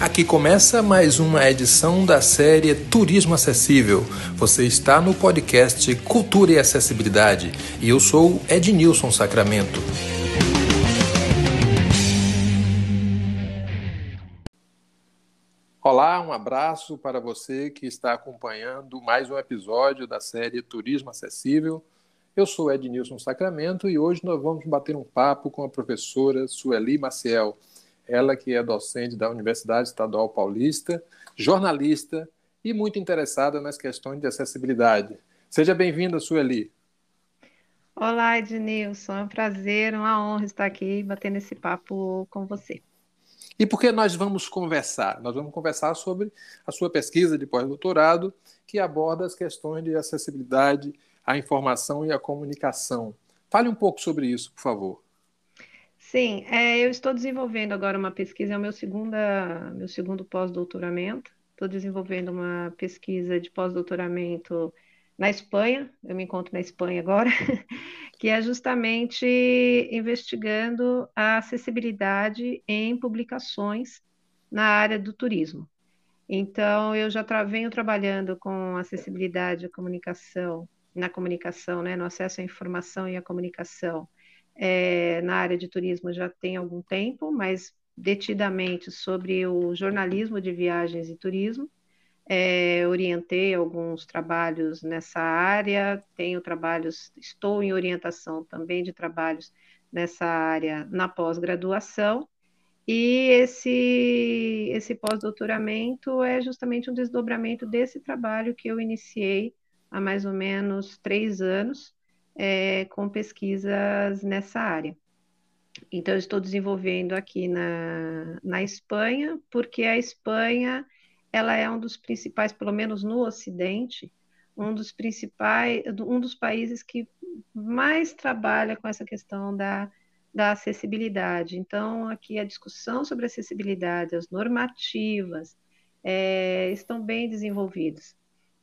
Aqui começa mais uma edição da série Turismo Acessível. Você está no podcast Cultura e Acessibilidade e eu sou Ednilson Sacramento. Olá, um abraço para você que está acompanhando mais um episódio da série Turismo Acessível. Eu sou Ednilson Sacramento e hoje nós vamos bater um papo com a professora Sueli Maciel ela que é docente da Universidade Estadual Paulista, jornalista e muito interessada nas questões de acessibilidade. Seja bem-vinda, Sueli. Olá, Ednilson. É um prazer, uma honra estar aqui batendo esse papo com você. E por que nós vamos conversar? Nós vamos conversar sobre a sua pesquisa de pós-doutorado, que aborda as questões de acessibilidade à informação e à comunicação. Fale um pouco sobre isso, por favor. Sim, é, eu estou desenvolvendo agora uma pesquisa, é o meu, segunda, meu segundo pós-doutoramento. Estou desenvolvendo uma pesquisa de pós-doutoramento na Espanha, eu me encontro na Espanha agora, que é justamente investigando a acessibilidade em publicações na área do turismo. Então, eu já tra venho trabalhando com acessibilidade à comunicação, na comunicação, né, no acesso à informação e à comunicação, é, na área de turismo já tem algum tempo, mas detidamente sobre o jornalismo de viagens e turismo. É, orientei alguns trabalhos nessa área, tenho trabalhos, estou em orientação também de trabalhos nessa área na pós-graduação, e esse, esse pós-doutoramento é justamente um desdobramento desse trabalho que eu iniciei há mais ou menos três anos, é, com pesquisas nessa área. Então, eu estou desenvolvendo aqui na, na Espanha, porque a Espanha ela é um dos principais, pelo menos no Ocidente, um dos principais, um dos países que mais trabalha com essa questão da, da acessibilidade. Então, aqui a discussão sobre acessibilidade, as normativas, é, estão bem desenvolvidas.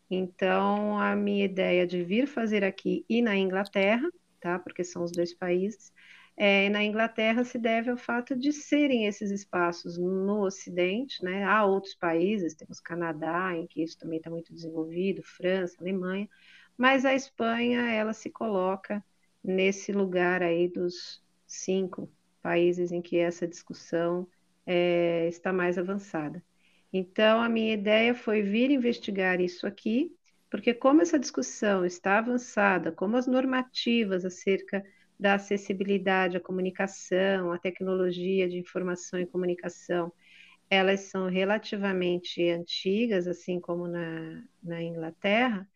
Então, a minha ideia de vir fazer aqui e na Inglaterra, tá? Porque são os dois países. É, na Inglaterra se deve ao fato de serem esses espaços no Ocidente, né? Há outros países, temos Canadá, em que isso também está muito desenvolvido, França, Alemanha, mas a Espanha, ela se coloca nesse lugar aí dos cinco países em que essa discussão é, está mais avançada. Então, a minha ideia foi vir investigar isso aqui, porque como essa discussão está avançada, como as normativas acerca da acessibilidade à comunicação, à tecnologia de informação e comunicação, elas são relativamente antigas, assim como na, na Inglaterra,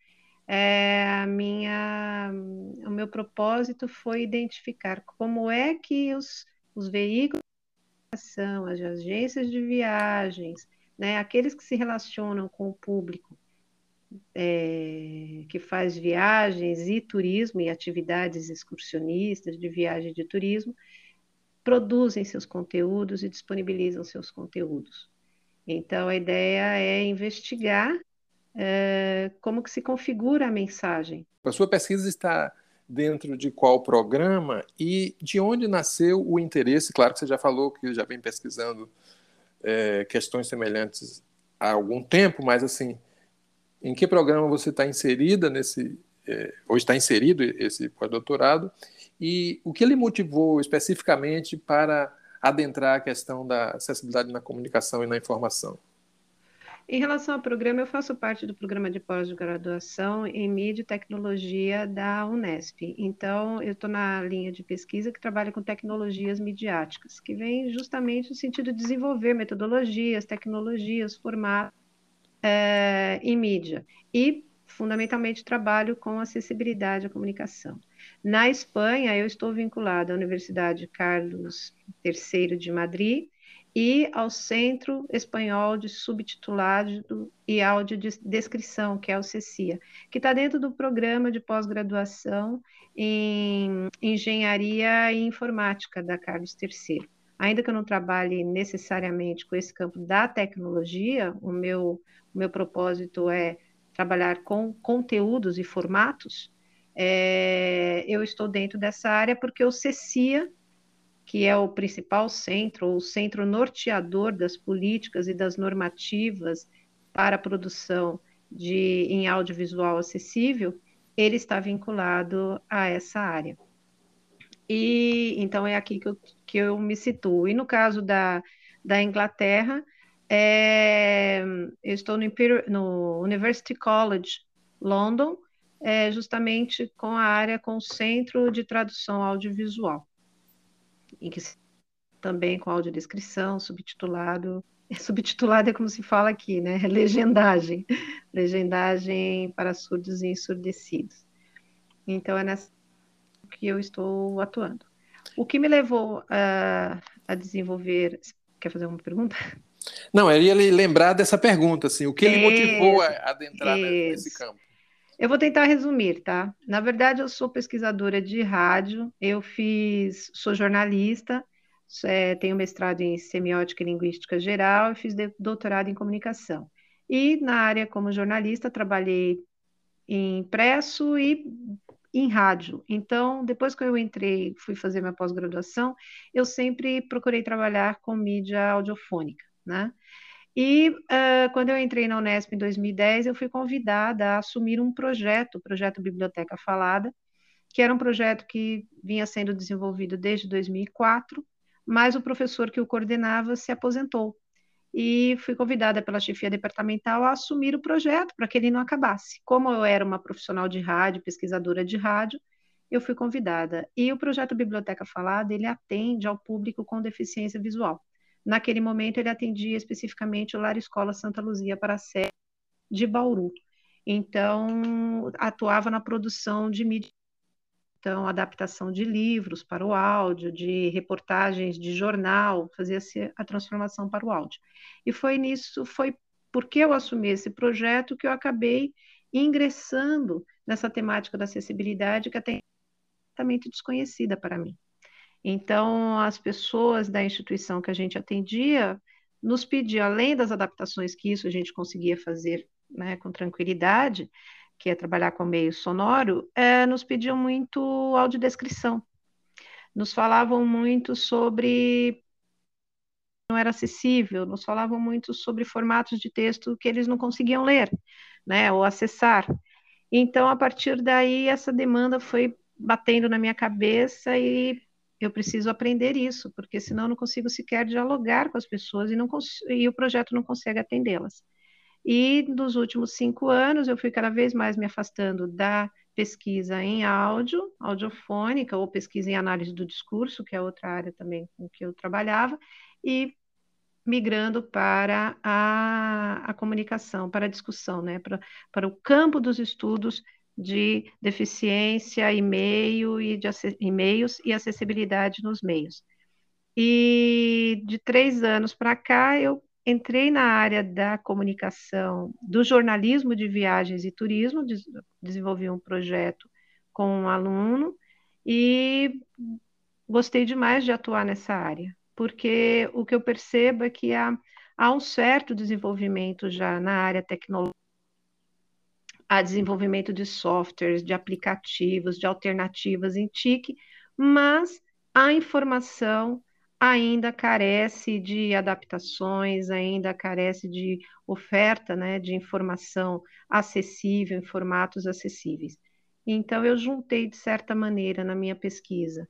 é, a minha, o meu propósito foi identificar como é que os, os veículos de comunicação, as agências de viagens, né? Aqueles que se relacionam com o público é, que faz viagens e turismo e atividades excursionistas de viagem de turismo, produzem seus conteúdos e disponibilizam seus conteúdos. Então, a ideia é investigar é, como que se configura a mensagem. A sua pesquisa está dentro de qual programa e de onde nasceu o interesse? Claro que você já falou que já vem pesquisando é, questões semelhantes há algum tempo, mas assim, em que programa você está inserida nesse, é, ou está inserido esse pós-doutorado, e o que lhe motivou especificamente para adentrar a questão da acessibilidade na comunicação e na informação? Em relação ao programa, eu faço parte do programa de pós-graduação em mídia e tecnologia da Unesp. Então, eu estou na linha de pesquisa que trabalha com tecnologias midiáticas, que vem justamente no sentido de desenvolver metodologias, tecnologias, formatos é, em mídia. E, fundamentalmente, trabalho com acessibilidade à comunicação. Na Espanha, eu estou vinculada à Universidade Carlos III de Madrid, e ao Centro Espanhol de Subtitulado e Audiodescrição, que é o CECIA, que está dentro do programa de pós-graduação em Engenharia e Informática da Carlos III. Ainda que eu não trabalhe necessariamente com esse campo da tecnologia, o meu, o meu propósito é trabalhar com conteúdos e formatos, é, eu estou dentro dessa área porque o CECIA que é o principal centro, o centro norteador das políticas e das normativas para a produção de, em audiovisual acessível, ele está vinculado a essa área. E então é aqui que eu, que eu me situo. E no caso da, da Inglaterra, é, eu estou no, Imperial, no University College London, é, justamente com a área com o Centro de Tradução Audiovisual, em que também com audiodescrição, subtitulado, subtitulado é como se fala aqui, né? Legendagem, legendagem para surdos e ensurdecidos. Então é nessa que eu estou atuando. O que me levou a, a desenvolver. Quer fazer uma pergunta? Não, eu ia lembrar dessa pergunta, assim, o que lhe motivou a adentrar nesse campo? Eu vou tentar resumir, tá? Na verdade, eu sou pesquisadora de rádio, eu fiz, sou jornalista, é, tenho mestrado em semiótica e linguística geral e fiz doutorado em comunicação. E na área como jornalista, trabalhei em impresso e em rádio. Então, depois que eu entrei, fui fazer minha pós-graduação, eu sempre procurei trabalhar com mídia audiofônica, né? E uh, quando eu entrei na Unesp em 2010, eu fui convidada a assumir um projeto, o projeto Biblioteca Falada, que era um projeto que vinha sendo desenvolvido desde 2004, mas o professor que o coordenava se aposentou e fui convidada pela chefia departamental a assumir o projeto para que ele não acabasse. Como eu era uma profissional de rádio, pesquisadora de rádio, eu fui convidada. E o projeto Biblioteca Falada, ele atende ao público com deficiência visual. Naquele momento, ele atendia especificamente o Lar Escola Santa Luzia para a sede de Bauru. Então, atuava na produção de mídia então, adaptação de livros para o áudio, de reportagens de jornal, fazia-se a transformação para o áudio. E foi nisso, foi porque eu assumi esse projeto que eu acabei ingressando nessa temática da acessibilidade que até completamente desconhecida para mim. Então, as pessoas da instituição que a gente atendia nos pediam, além das adaptações que isso a gente conseguia fazer né, com tranquilidade, que é trabalhar com meio sonoro, é, nos pediam muito audiodescrição. Nos falavam muito sobre não era acessível, nos falavam muito sobre formatos de texto que eles não conseguiam ler, né, ou acessar. Então, a partir daí, essa demanda foi batendo na minha cabeça e eu preciso aprender isso, porque senão eu não consigo sequer dialogar com as pessoas e, não e o projeto não consegue atendê-las. E nos últimos cinco anos eu fui cada vez mais me afastando da pesquisa em áudio, audiofônica, ou pesquisa em análise do discurso, que é outra área também com que eu trabalhava, e migrando para a, a comunicação, para a discussão, né, para, para o campo dos estudos de deficiência, e-mail e de e-mails e acessibilidade nos meios. E de três anos para cá eu entrei na área da comunicação, do jornalismo de viagens e turismo, desenvolvi um projeto com um aluno e gostei demais de atuar nessa área, porque o que eu percebo é que há, há um certo desenvolvimento já na área tecnológica, há desenvolvimento de softwares, de aplicativos, de alternativas em TIC, mas a informação ainda carece de adaptações, ainda carece de oferta né, de informação acessível, em formatos acessíveis. Então, eu juntei, de certa maneira, na minha pesquisa,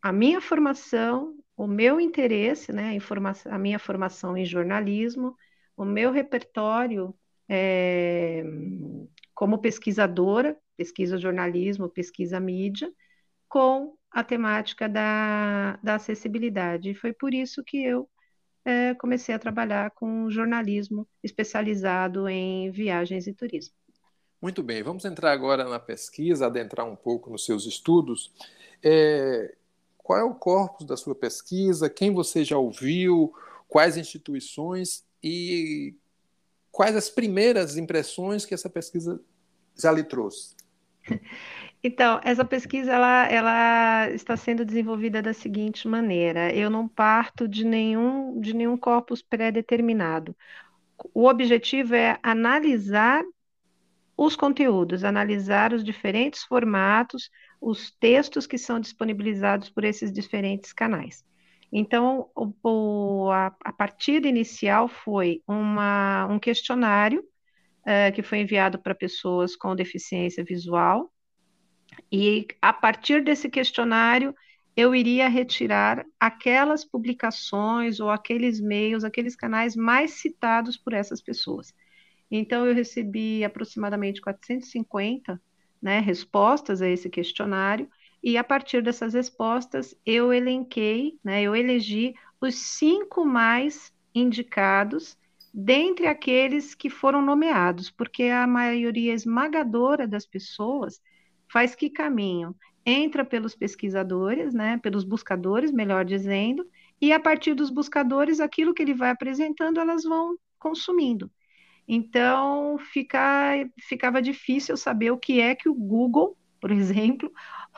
a minha formação, o meu interesse, né, a, a minha formação em jornalismo, o meu repertório é, como pesquisadora, pesquisa jornalismo, pesquisa mídia, com a temática da, da acessibilidade. E foi por isso que eu é, comecei a trabalhar com jornalismo especializado em viagens e turismo. Muito bem, vamos entrar agora na pesquisa, adentrar um pouco nos seus estudos. É, qual é o corpus da sua pesquisa? Quem você já ouviu? Quais instituições? E quais as primeiras impressões que essa pesquisa já lhe trouxe? Então, essa pesquisa ela, ela está sendo desenvolvida da seguinte maneira: eu não parto de nenhum, de nenhum corpus pré-determinado. O objetivo é analisar os conteúdos, analisar os diferentes formatos, os textos que são disponibilizados por esses diferentes canais. Então, o, o, a, a, partida inicial foi uma, um questionário uh, que foi enviado para pessoas com deficiência visual, e a partir desse questionário, eu iria retirar aquelas publicações ou aqueles meios, aqueles canais mais citados por essas pessoas. Então, eu recebi aproximadamente 450 né, respostas a esse questionário, e a partir dessas respostas, eu elenquei, né, eu elegi os cinco mais indicados dentre aqueles que foram nomeados, porque a maioria esmagadora das pessoas faz que caminho? Entra pelos pesquisadores, né, pelos buscadores, melhor dizendo, e a partir dos buscadores, aquilo que ele vai apresentando, elas vão consumindo. Então, fica, ficava difícil saber o que é que o Google, por exemplo,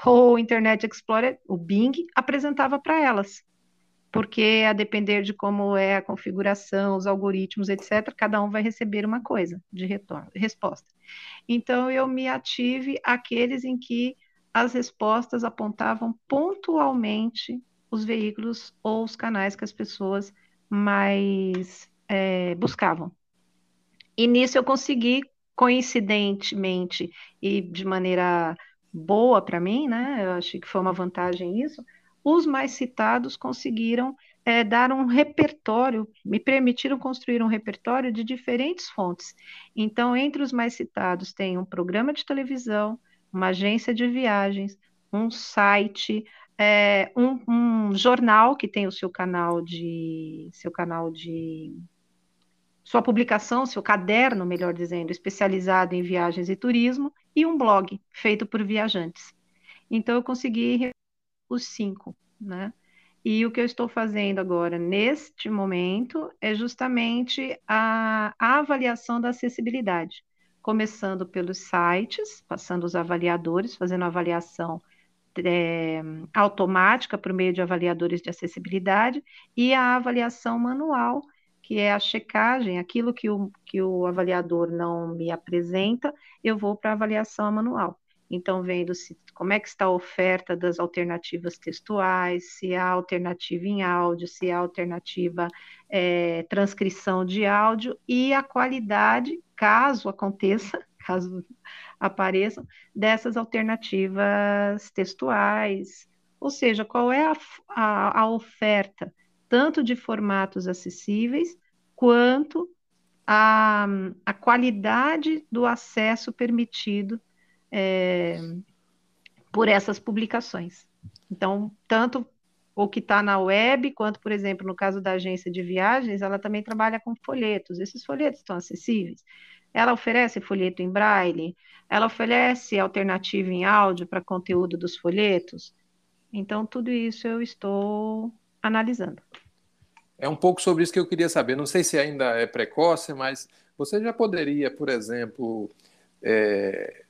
ou o Internet Explorer, o Bing, apresentava para elas. Porque, a depender de como é a configuração, os algoritmos, etc., cada um vai receber uma coisa de retorno, resposta. Então, eu me ative àqueles em que as respostas apontavam pontualmente os veículos ou os canais que as pessoas mais é, buscavam. E nisso eu consegui, coincidentemente e de maneira boa para mim, né? Eu achei que foi uma vantagem isso. Os mais citados conseguiram é, dar um repertório, me permitiram construir um repertório de diferentes fontes. Então, entre os mais citados, tem um programa de televisão, uma agência de viagens, um site, é, um, um, jornal que tem o seu canal de seu canal de sua publicação, seu caderno, melhor dizendo, especializado em viagens e turismo, e um blog feito por viajantes. Então, eu consegui os cinco, né? E o que eu estou fazendo agora, neste momento, é justamente a, a avaliação da acessibilidade, começando pelos sites, passando os avaliadores, fazendo avaliação é, automática por meio de avaliadores de acessibilidade, e a avaliação manual, que é a checagem, aquilo que o, que o avaliador não me apresenta, eu vou para a avaliação manual. Então, vendo se, como é que está a oferta das alternativas textuais, se há alternativa em áudio, se há alternativa é, transcrição de áudio e a qualidade, caso aconteça, caso apareçam, dessas alternativas textuais. Ou seja, qual é a, a, a oferta tanto de formatos acessíveis, quanto a, a qualidade do acesso permitido é, por essas publicações. Então, tanto o que está na web, quanto, por exemplo, no caso da agência de viagens, ela também trabalha com folhetos. Esses folhetos estão acessíveis. Ela oferece folheto em braille, ela oferece alternativa em áudio para conteúdo dos folhetos. Então, tudo isso eu estou analisando. É um pouco sobre isso que eu queria saber. Não sei se ainda é precoce, mas você já poderia, por exemplo, é,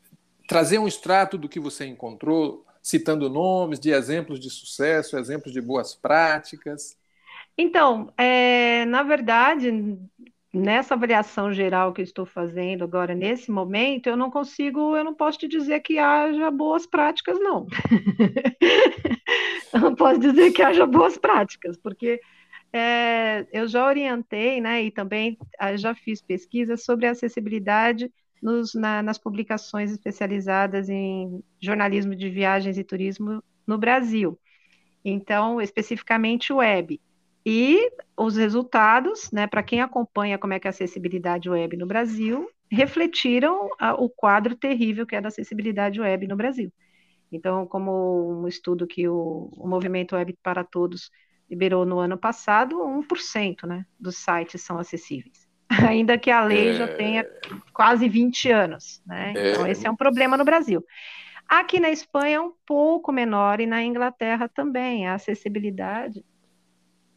trazer um extrato do que você encontrou, citando nomes de exemplos de sucesso, exemplos de boas práticas? Então, é, na verdade, nessa avaliação geral que eu estou fazendo agora, nesse momento, eu não consigo, eu não posso te dizer que haja boas práticas, não. eu não posso dizer que haja boas práticas, porque é, eu já orientei, né, e também ah, já fiz pesquisas sobre acessibilidade nos, na, nas publicações especializadas em jornalismo de viagens e turismo no Brasil. Então, especificamente web. E os resultados, né, para quem acompanha como é que é a acessibilidade web no Brasil, refletiram a, o quadro terrível que é da acessibilidade web no Brasil. Então, como um estudo que o, o Movimento Web para Todos liberou no ano passado, 1% né, dos sites são acessíveis. Ainda que a lei é... já tenha quase 20 anos. Né? É... Então, esse é um problema no Brasil. Aqui na Espanha é um pouco menor e na Inglaterra também. A acessibilidade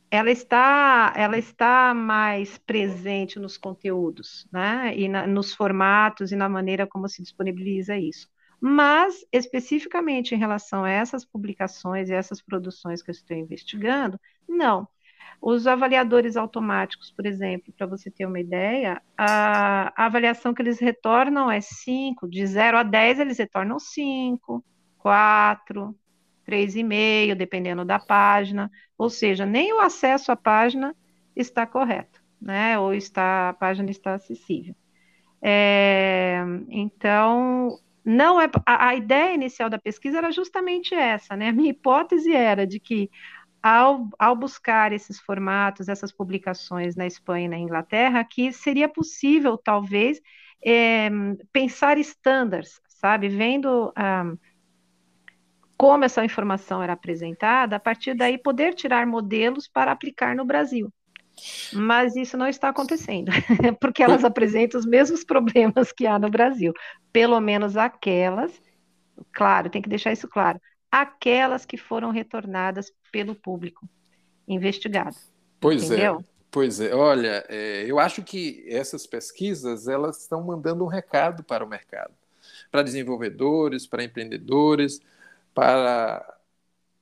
ela está, ela está mais presente nos conteúdos, né? E na, nos formatos e na maneira como se disponibiliza isso. Mas, especificamente em relação a essas publicações e essas produções que eu estou investigando, não. Os avaliadores automáticos, por exemplo, para você ter uma ideia, a, a, avaliação que eles retornam é 5, de 0 a 10 eles retornam 5, 4, 3,5, dependendo da página, ou seja, nem o acesso à página está correto, né? Ou está a página está acessível. É, então, não é a, a, ideia inicial da pesquisa era justamente essa, né? A minha hipótese era de que ao, ao buscar esses formatos, essas publicações na Espanha e na Inglaterra, que seria possível, talvez, é, pensar estándares, sabe? Vendo ah, como essa informação era apresentada, a partir daí poder tirar modelos para aplicar no Brasil. Mas isso não está acontecendo, porque elas apresentam os mesmos problemas que há no Brasil, pelo menos aquelas, claro, tem que deixar isso claro, aquelas que foram retornadas pelo público investigado. Pois é, entendeu? é. Pois é, olha, é, eu acho que essas pesquisas elas estão mandando um recado para o mercado, para desenvolvedores, para empreendedores, para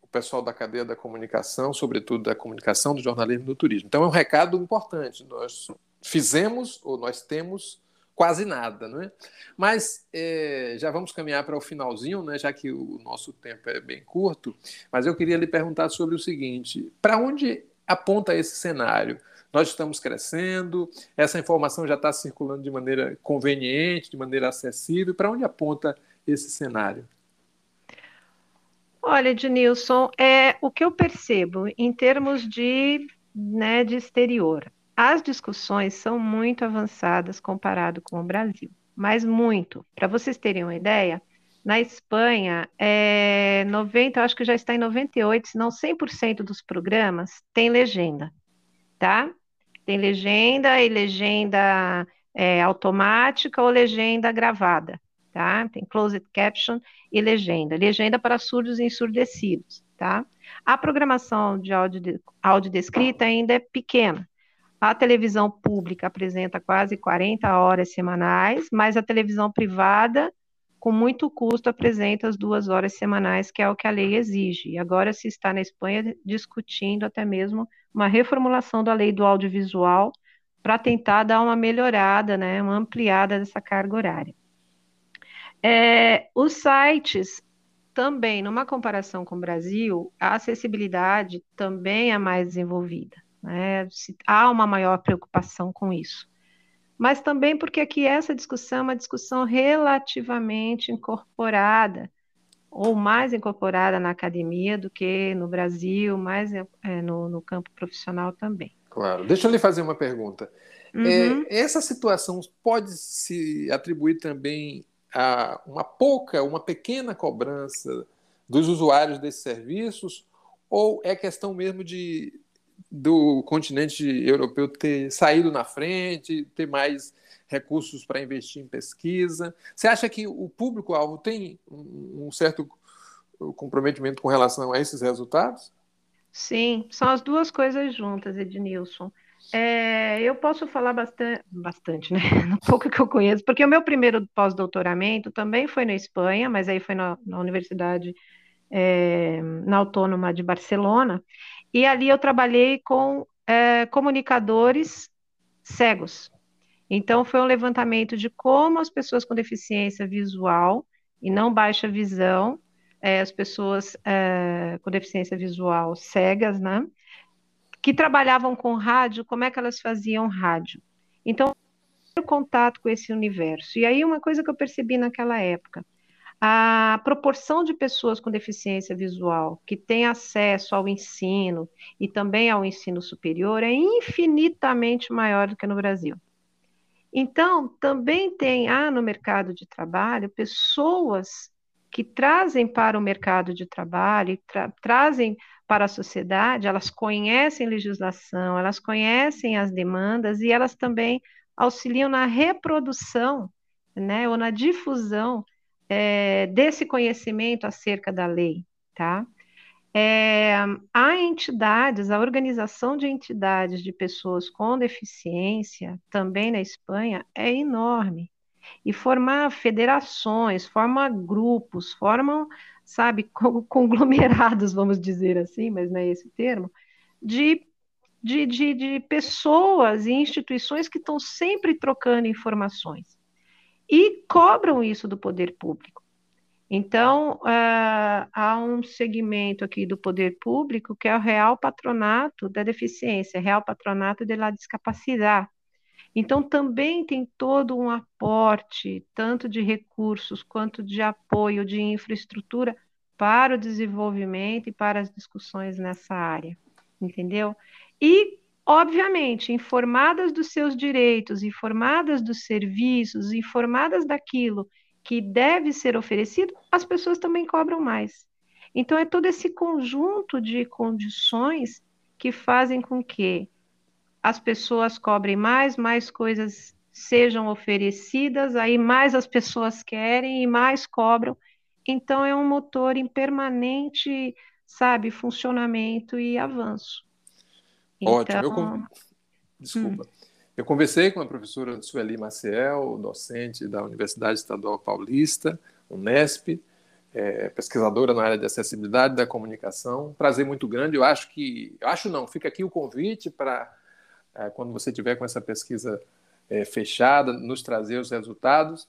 o pessoal da cadeia da comunicação, sobretudo da comunicação, do jornalismo e do turismo. Então é um recado importante. Nós fizemos ou nós temos quase nada, não é? Mas é, já vamos caminhar para o finalzinho, né? Já que o nosso tempo é bem curto. Mas eu queria lhe perguntar sobre o seguinte: para onde aponta esse cenário? Nós estamos crescendo, essa informação já está circulando de maneira conveniente, de maneira acessível. Para onde aponta esse cenário? Olha, Ednilson, é, o que eu percebo em termos de, né, de exterior, as discussões são muito avançadas comparado com o Brasil, mas muito. Para vocês terem uma ideia, na Espanha, é 90, acho que já está em 98, se não 100% dos programas tem legenda, tá? Tem legenda e legenda é, automática ou legenda gravada, tá? Tem closed caption e legenda. Legenda para surdos e ensurdecidos, tá? A programação de áudio, de, ainda é pequena. A televisão pública apresenta quase 40 horas semanais, mas a televisão privada, com muito custo, apresenta as duas horas semanais, que é o que a lei exige. E agora se está na Espanha discutindo até mesmo uma reformulação da lei do audiovisual para tentar dar uma melhorada, né, uma ampliada dessa carga horária. É, os sites também, numa comparação com o Brasil, a acessibilidade também é mais desenvolvida. Né? Se, há uma maior preocupação com isso. Mas também porque aqui essa discussão é uma discussão relativamente incorporada ou mais incorporada na academia do que no Brasil, mais é, no, no, campo profissional também. Claro. Deixa eu lhe fazer uma pergunta. É, uhum. É, essa situação pode se atribuir também a uma pouca, uma pequena cobrança dos usuários desses serviços, ou é questão mesmo de do continente europeu ter saído na frente, ter mais recursos para investir em pesquisa. Você acha que o público-alvo tem um certo comprometimento com relação a esses resultados? Sim, são as duas coisas juntas, Ednilson. É, eu posso falar bastante, bastante, né? No pouco que eu conheço, porque o meu primeiro pós-doutoramento também foi na Espanha, mas aí foi na, na Universidade, é, na Autônoma de Barcelona, e ali eu trabalhei com é, comunicadores cegos. Então, foi um levantamento de como as pessoas com deficiência visual e não baixa visão, é, as pessoas é, com deficiência visual cegas, né? Que trabalhavam com rádio, como é que elas faziam rádio. Então, contato com esse universo. E aí, uma coisa que eu percebi naquela época, a proporção de pessoas com deficiência visual que tem acesso ao ensino e também ao ensino superior é infinitamente maior do que no Brasil. Então, também tem há no mercado de trabalho pessoas que trazem para o mercado de trabalho, tra trazem para a sociedade, elas conhecem legislação, elas conhecem as demandas e elas também auxiliam na reprodução, né, ou na difusão é, desse conhecimento acerca da lei, tá? É, há entidades, a organização de entidades de pessoas com deficiência, também na Espanha, é enorme. E formar federações, forma grupos, formam, sabe, conglomerados, vamos dizer assim, mas não é esse termo, de, de, de, de pessoas e instituições que estão sempre trocando informações e cobram isso do poder público. Então, uh, há um segmento aqui do poder público que é o Real Patronato da Deficiência, Real Patronato de la Discapacidade. Então, também tem todo um aporte, tanto de recursos quanto de apoio de infraestrutura para o desenvolvimento e para as discussões nessa área, entendeu? E, obviamente, informadas dos seus direitos, informadas dos serviços, informadas daquilo que deve ser oferecido, as pessoas também cobram mais. Então, é todo esse conjunto de condições que fazem com que as pessoas cobrem mais, mais coisas sejam oferecidas, aí mais as pessoas querem e mais cobram. Então, é um motor em permanente, sabe, funcionamento e avanço. Ótimo. Então... Eu, desculpa. Hum. Eu conversei com a professora Sueli Maciel, docente da Universidade Estadual Paulista, Unesp, é, pesquisadora na área de acessibilidade da comunicação. Prazer muito grande. Eu acho que, eu acho não, fica aqui o convite para é, quando você tiver com essa pesquisa é, fechada, nos trazer os resultados.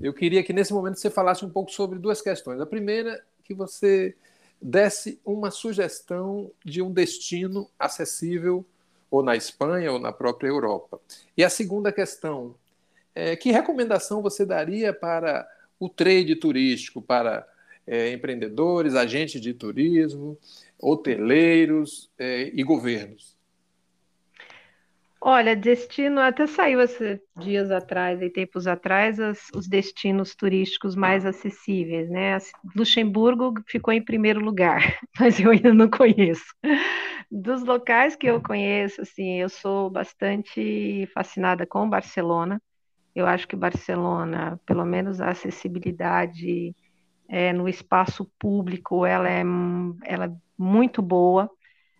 Eu queria que nesse momento você falasse um pouco sobre duas questões. A primeira, que você desse uma sugestão de um destino acessível ou na Espanha ou na própria Europa. E a segunda questão, é, que recomendação você daria para o trade turístico, para é, empreendedores, agentes de turismo, hoteleiros é, e governos? Olha, destino, até saiu esses dias atrás, e tempos atrás, as, os destinos turísticos mais acessíveis, né? Luxemburgo ficou em primeiro lugar, mas eu ainda não conheço. Dos locais que eu conheço, assim, eu sou bastante fascinada com Barcelona. Eu acho que Barcelona, pelo menos a acessibilidade é, no espaço público, ela é, ela é muito boa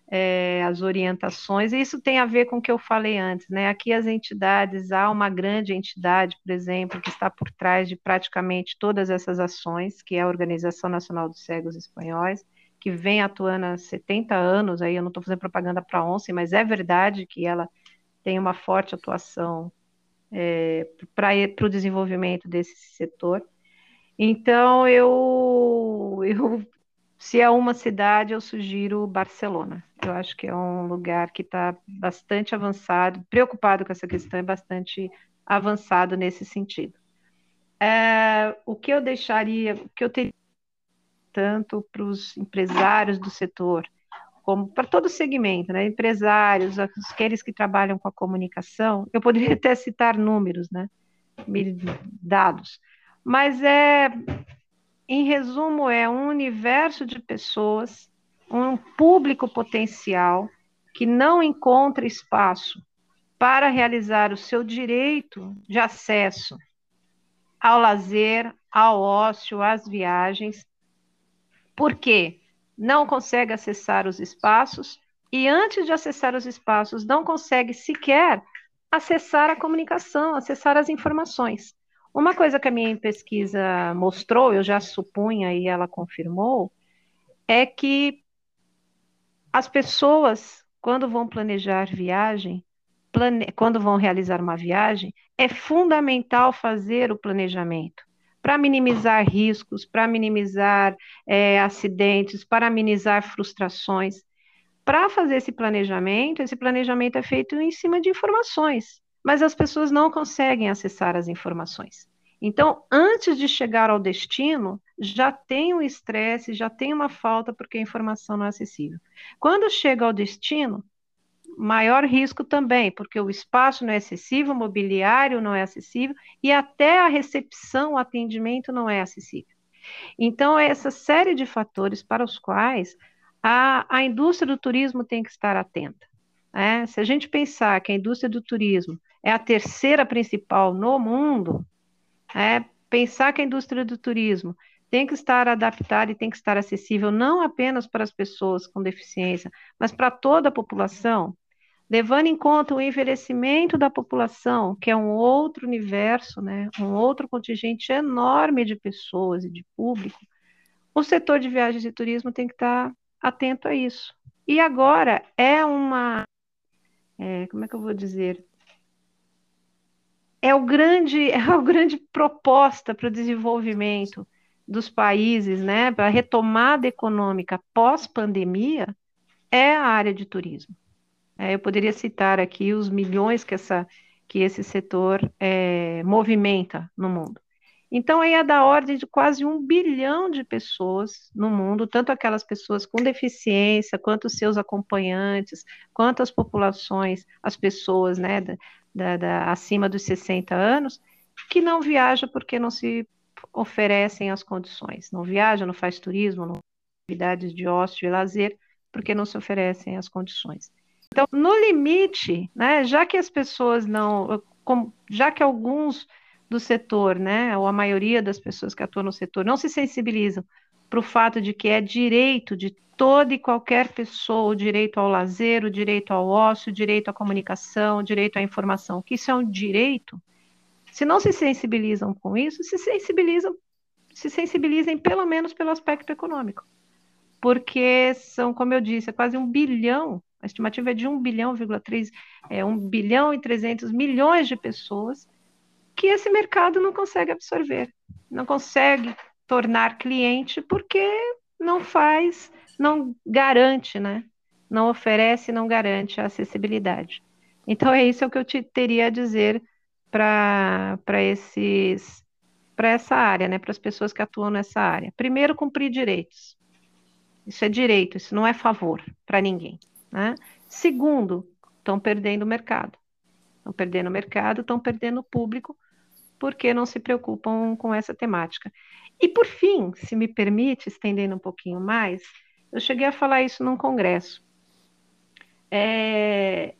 é, as orientações, e isso tem a ver com o que eu falei antes, né? Aqui as entidades, há uma grande entidade, por exemplo, que está por trás de praticamente todas essas ações, que é a Organização Nacional dos Cegos Espanhóis, que vem atuando há 70 anos, aí eu não estou fazendo propaganda para a ONCE, mas é verdade que ela tem uma forte atuação é, para o desenvolvimento desse setor. Então, eu, eu se é uma cidade, eu sugiro Barcelona. Eu acho que é um lugar que está bastante avançado, preocupado com essa questão, é bastante avançado nesse sentido. É, o que eu deixaria, o que eu teria tanto para os empresários do setor, como para todo o segmento, né? empresários, aqueles que trabalham com a comunicação, eu poderia até citar números, né? dados, mas é em resumo, é um universo de pessoas, um público potencial que não encontra espaço para realizar o seu direito de acesso ao lazer, ao ócio, às viagens, porque não consegue acessar os espaços e, antes de acessar os espaços, não consegue sequer acessar a comunicação, acessar as informações. Uma coisa que a minha pesquisa mostrou, eu já supunha e ela confirmou, é que as pessoas, quando vão planejar viagem, plane... quando vão realizar uma viagem, é fundamental fazer o planejamento para minimizar riscos, para minimizar é, acidentes, para minimizar frustrações. Para fazer esse planejamento, esse planejamento é feito em cima de informações mas as pessoas não conseguem acessar as informações. Então, antes de chegar ao destino, já tem um estresse, já tem uma falta porque a informação não é acessível. Quando chega ao destino, maior risco também, porque o espaço não é acessível, o mobiliário não é acessível e até a recepção, o atendimento não é acessível. Então, é essa série de fatores para os quais a, a indústria do turismo tem que estar atenta. É, se a gente pensar que a indústria do turismo é a terceira principal no mundo, é, pensar que a indústria do turismo tem que estar adaptada e tem que estar acessível não apenas para as pessoas com deficiência, mas para toda a população, levando em conta o envelhecimento da população, que é um outro universo, né, um outro contingente enorme de pessoas e de público, o setor de viagens e turismo tem que estar atento a isso. E agora é uma, é, como é que eu vou dizer, é o grande, é a grande proposta para o desenvolvimento dos países, né, para a retomada econômica pós-pandemia é a área de turismo. É, eu poderia citar aqui os milhões que, essa, que esse setor é, movimenta no mundo. Então, aí é da ordem de quase um bilhão de pessoas no mundo, tanto aquelas pessoas com deficiência, quanto seus acompanhantes, quanto as populações, as pessoas né, da, da, acima dos 60 anos, que não viajam porque não se oferecem as condições. Não viaja, não faz turismo, não atividades de ócio e lazer, porque não se oferecem as condições. Então, no limite, né, já que as pessoas não, já que alguns do setor, né, ou a maioria das pessoas que atuam no setor, não se sensibilizam para o fato de que é direito de toda e qualquer pessoa o direito ao lazer, o direito ao ócio, o direito à comunicação, o direito à informação, que isso é um direito. Se não se sensibilizam com isso, se sensibilizam, se sensibilizem pelo menos pelo aspecto econômico. Porque são, como eu disse, é quase um bilhão, a estimativa é de 1 bilhão, 3, é 1 bilhão e 300 milhões de pessoas que esse mercado não consegue absorver, não consegue tornar cliente porque não faz, não garante, né? Não oferece, não garante a acessibilidade. Então é isso que eu te teria a dizer para esses para essa área, né, para as pessoas que atuam nessa área. Primeiro, cumprir direitos. Isso é direito, isso não é favor para ninguém. Né? Segundo, estão perdendo o mercado. Estão perdendo o mercado, estão perdendo o público, porque não se preocupam com essa temática. E por fim, se me permite, estendendo um pouquinho mais, eu cheguei a falar isso num congresso, é,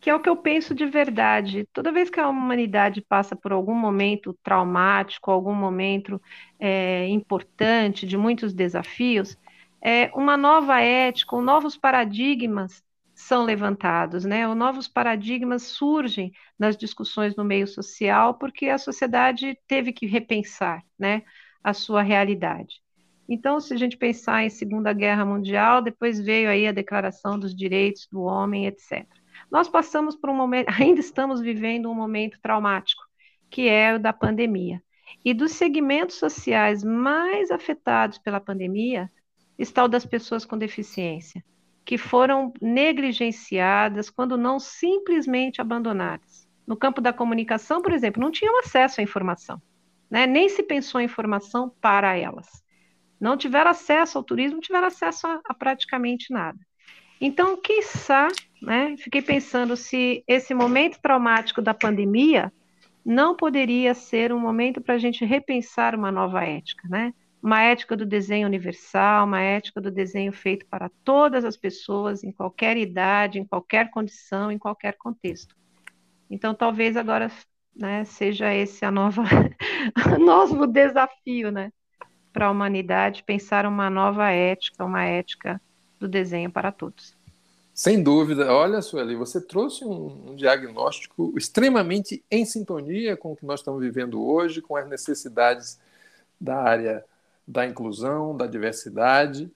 que é o que eu penso de verdade. Toda vez que a humanidade passa por algum momento traumático, algum momento é, importante, de muitos desafios, é, uma nova ética, novos paradigmas são levantados, né? Ou novos paradigmas surgem nas discussões no meio social, porque a sociedade teve que repensar, né, a sua realidade. Então, se a gente pensar em Segunda Guerra Mundial, depois veio aí a Declaração dos Direitos do Homem, etc. Nós passamos por um momento, ainda estamos vivendo um momento traumático, que é o da pandemia. E dos segmentos sociais mais afetados pela pandemia, está o das pessoas com deficiência que foram negligenciadas, quando não simplesmente abandonadas. No campo da comunicação, por exemplo, não tinham acesso à informação, né? nem se pensou em informação para elas. Não tiveram acesso ao turismo, não tiveram acesso a, a praticamente nada. Então, quiçá, né, fiquei pensando se esse momento traumático da pandemia não poderia ser um momento para a gente repensar uma nova ética, né? Uma ética do desenho universal, uma ética do desenho feito para todas as pessoas, em qualquer idade, em qualquer condição, em qualquer contexto. Então, talvez agora né, seja esse a nova, novo desafio né, para a humanidade, pensar uma nova ética, uma ética do desenho para todos. Sem dúvida. Olha, Sueli, você trouxe um, um, diagnóstico extremamente em sintonia com o que nós estamos vivendo hoje, com as necessidades da área da inclusão, da diversidade.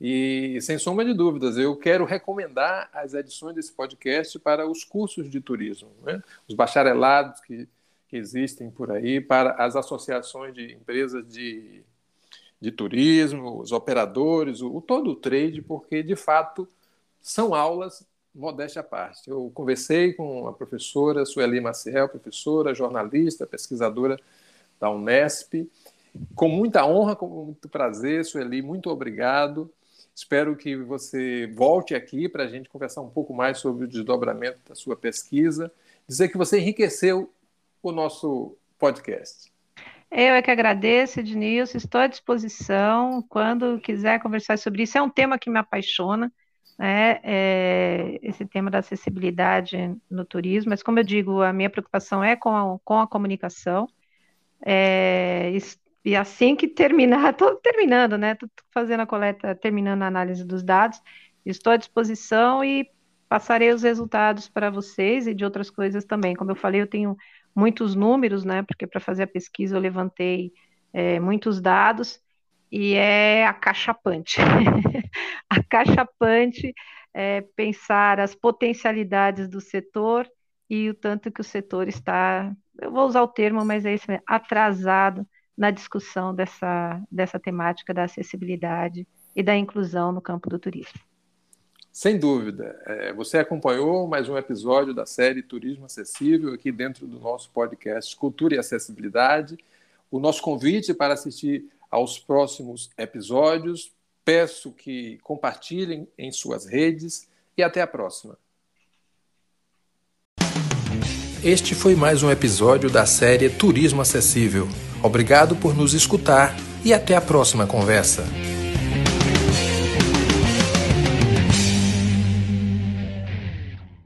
E, sem sombra de dúvidas, eu quero recomendar as edições desse podcast para os cursos de turismo, né? os bacharelados que, que existem por aí, para as associações de empresas de, de turismo, os operadores, o, todo o trade, porque, de fato, são aulas modéstia à parte. Eu conversei com a professora Sueli Maciel, professora, jornalista, pesquisadora da Unesp, com muita honra, com muito prazer, Sueli, muito obrigado. Espero que você volte aqui para a gente conversar um pouco mais sobre o desdobramento da sua pesquisa. Dizer que você enriqueceu o nosso podcast. Eu é que agradeço, Ednilson. Estou à disposição quando quiser conversar sobre isso. É um tema que me apaixona, né? É esse tema da acessibilidade no turismo. Mas, como eu digo, a minha preocupação é com a, com a comunicação. É, e assim que terminar, estou terminando, né? Estou fazendo a coleta, terminando a análise dos dados. Estou à disposição e passarei os resultados para vocês e de outras coisas também. Como eu falei, eu tenho muitos números, né? Porque para fazer a pesquisa eu levantei é, muitos dados e é acachapante. acachapante é, pensar as potencialidades do setor e o tanto que o setor está, eu vou usar o termo, mas é isso mesmo, atrasado na discussão dessa, dessa temática da acessibilidade e da inclusão no campo do turismo. Sem dúvida. É, você acompanhou mais um episódio da série Turismo Acessível aqui dentro do nosso podcast Cultura e Acessibilidade. O nosso convite para assistir aos próximos episódios. Peço que compartilhem em suas redes e até a próxima. Este foi mais um episódio da série Turismo Acessível. Obrigado por nos escutar e até a próxima conversa.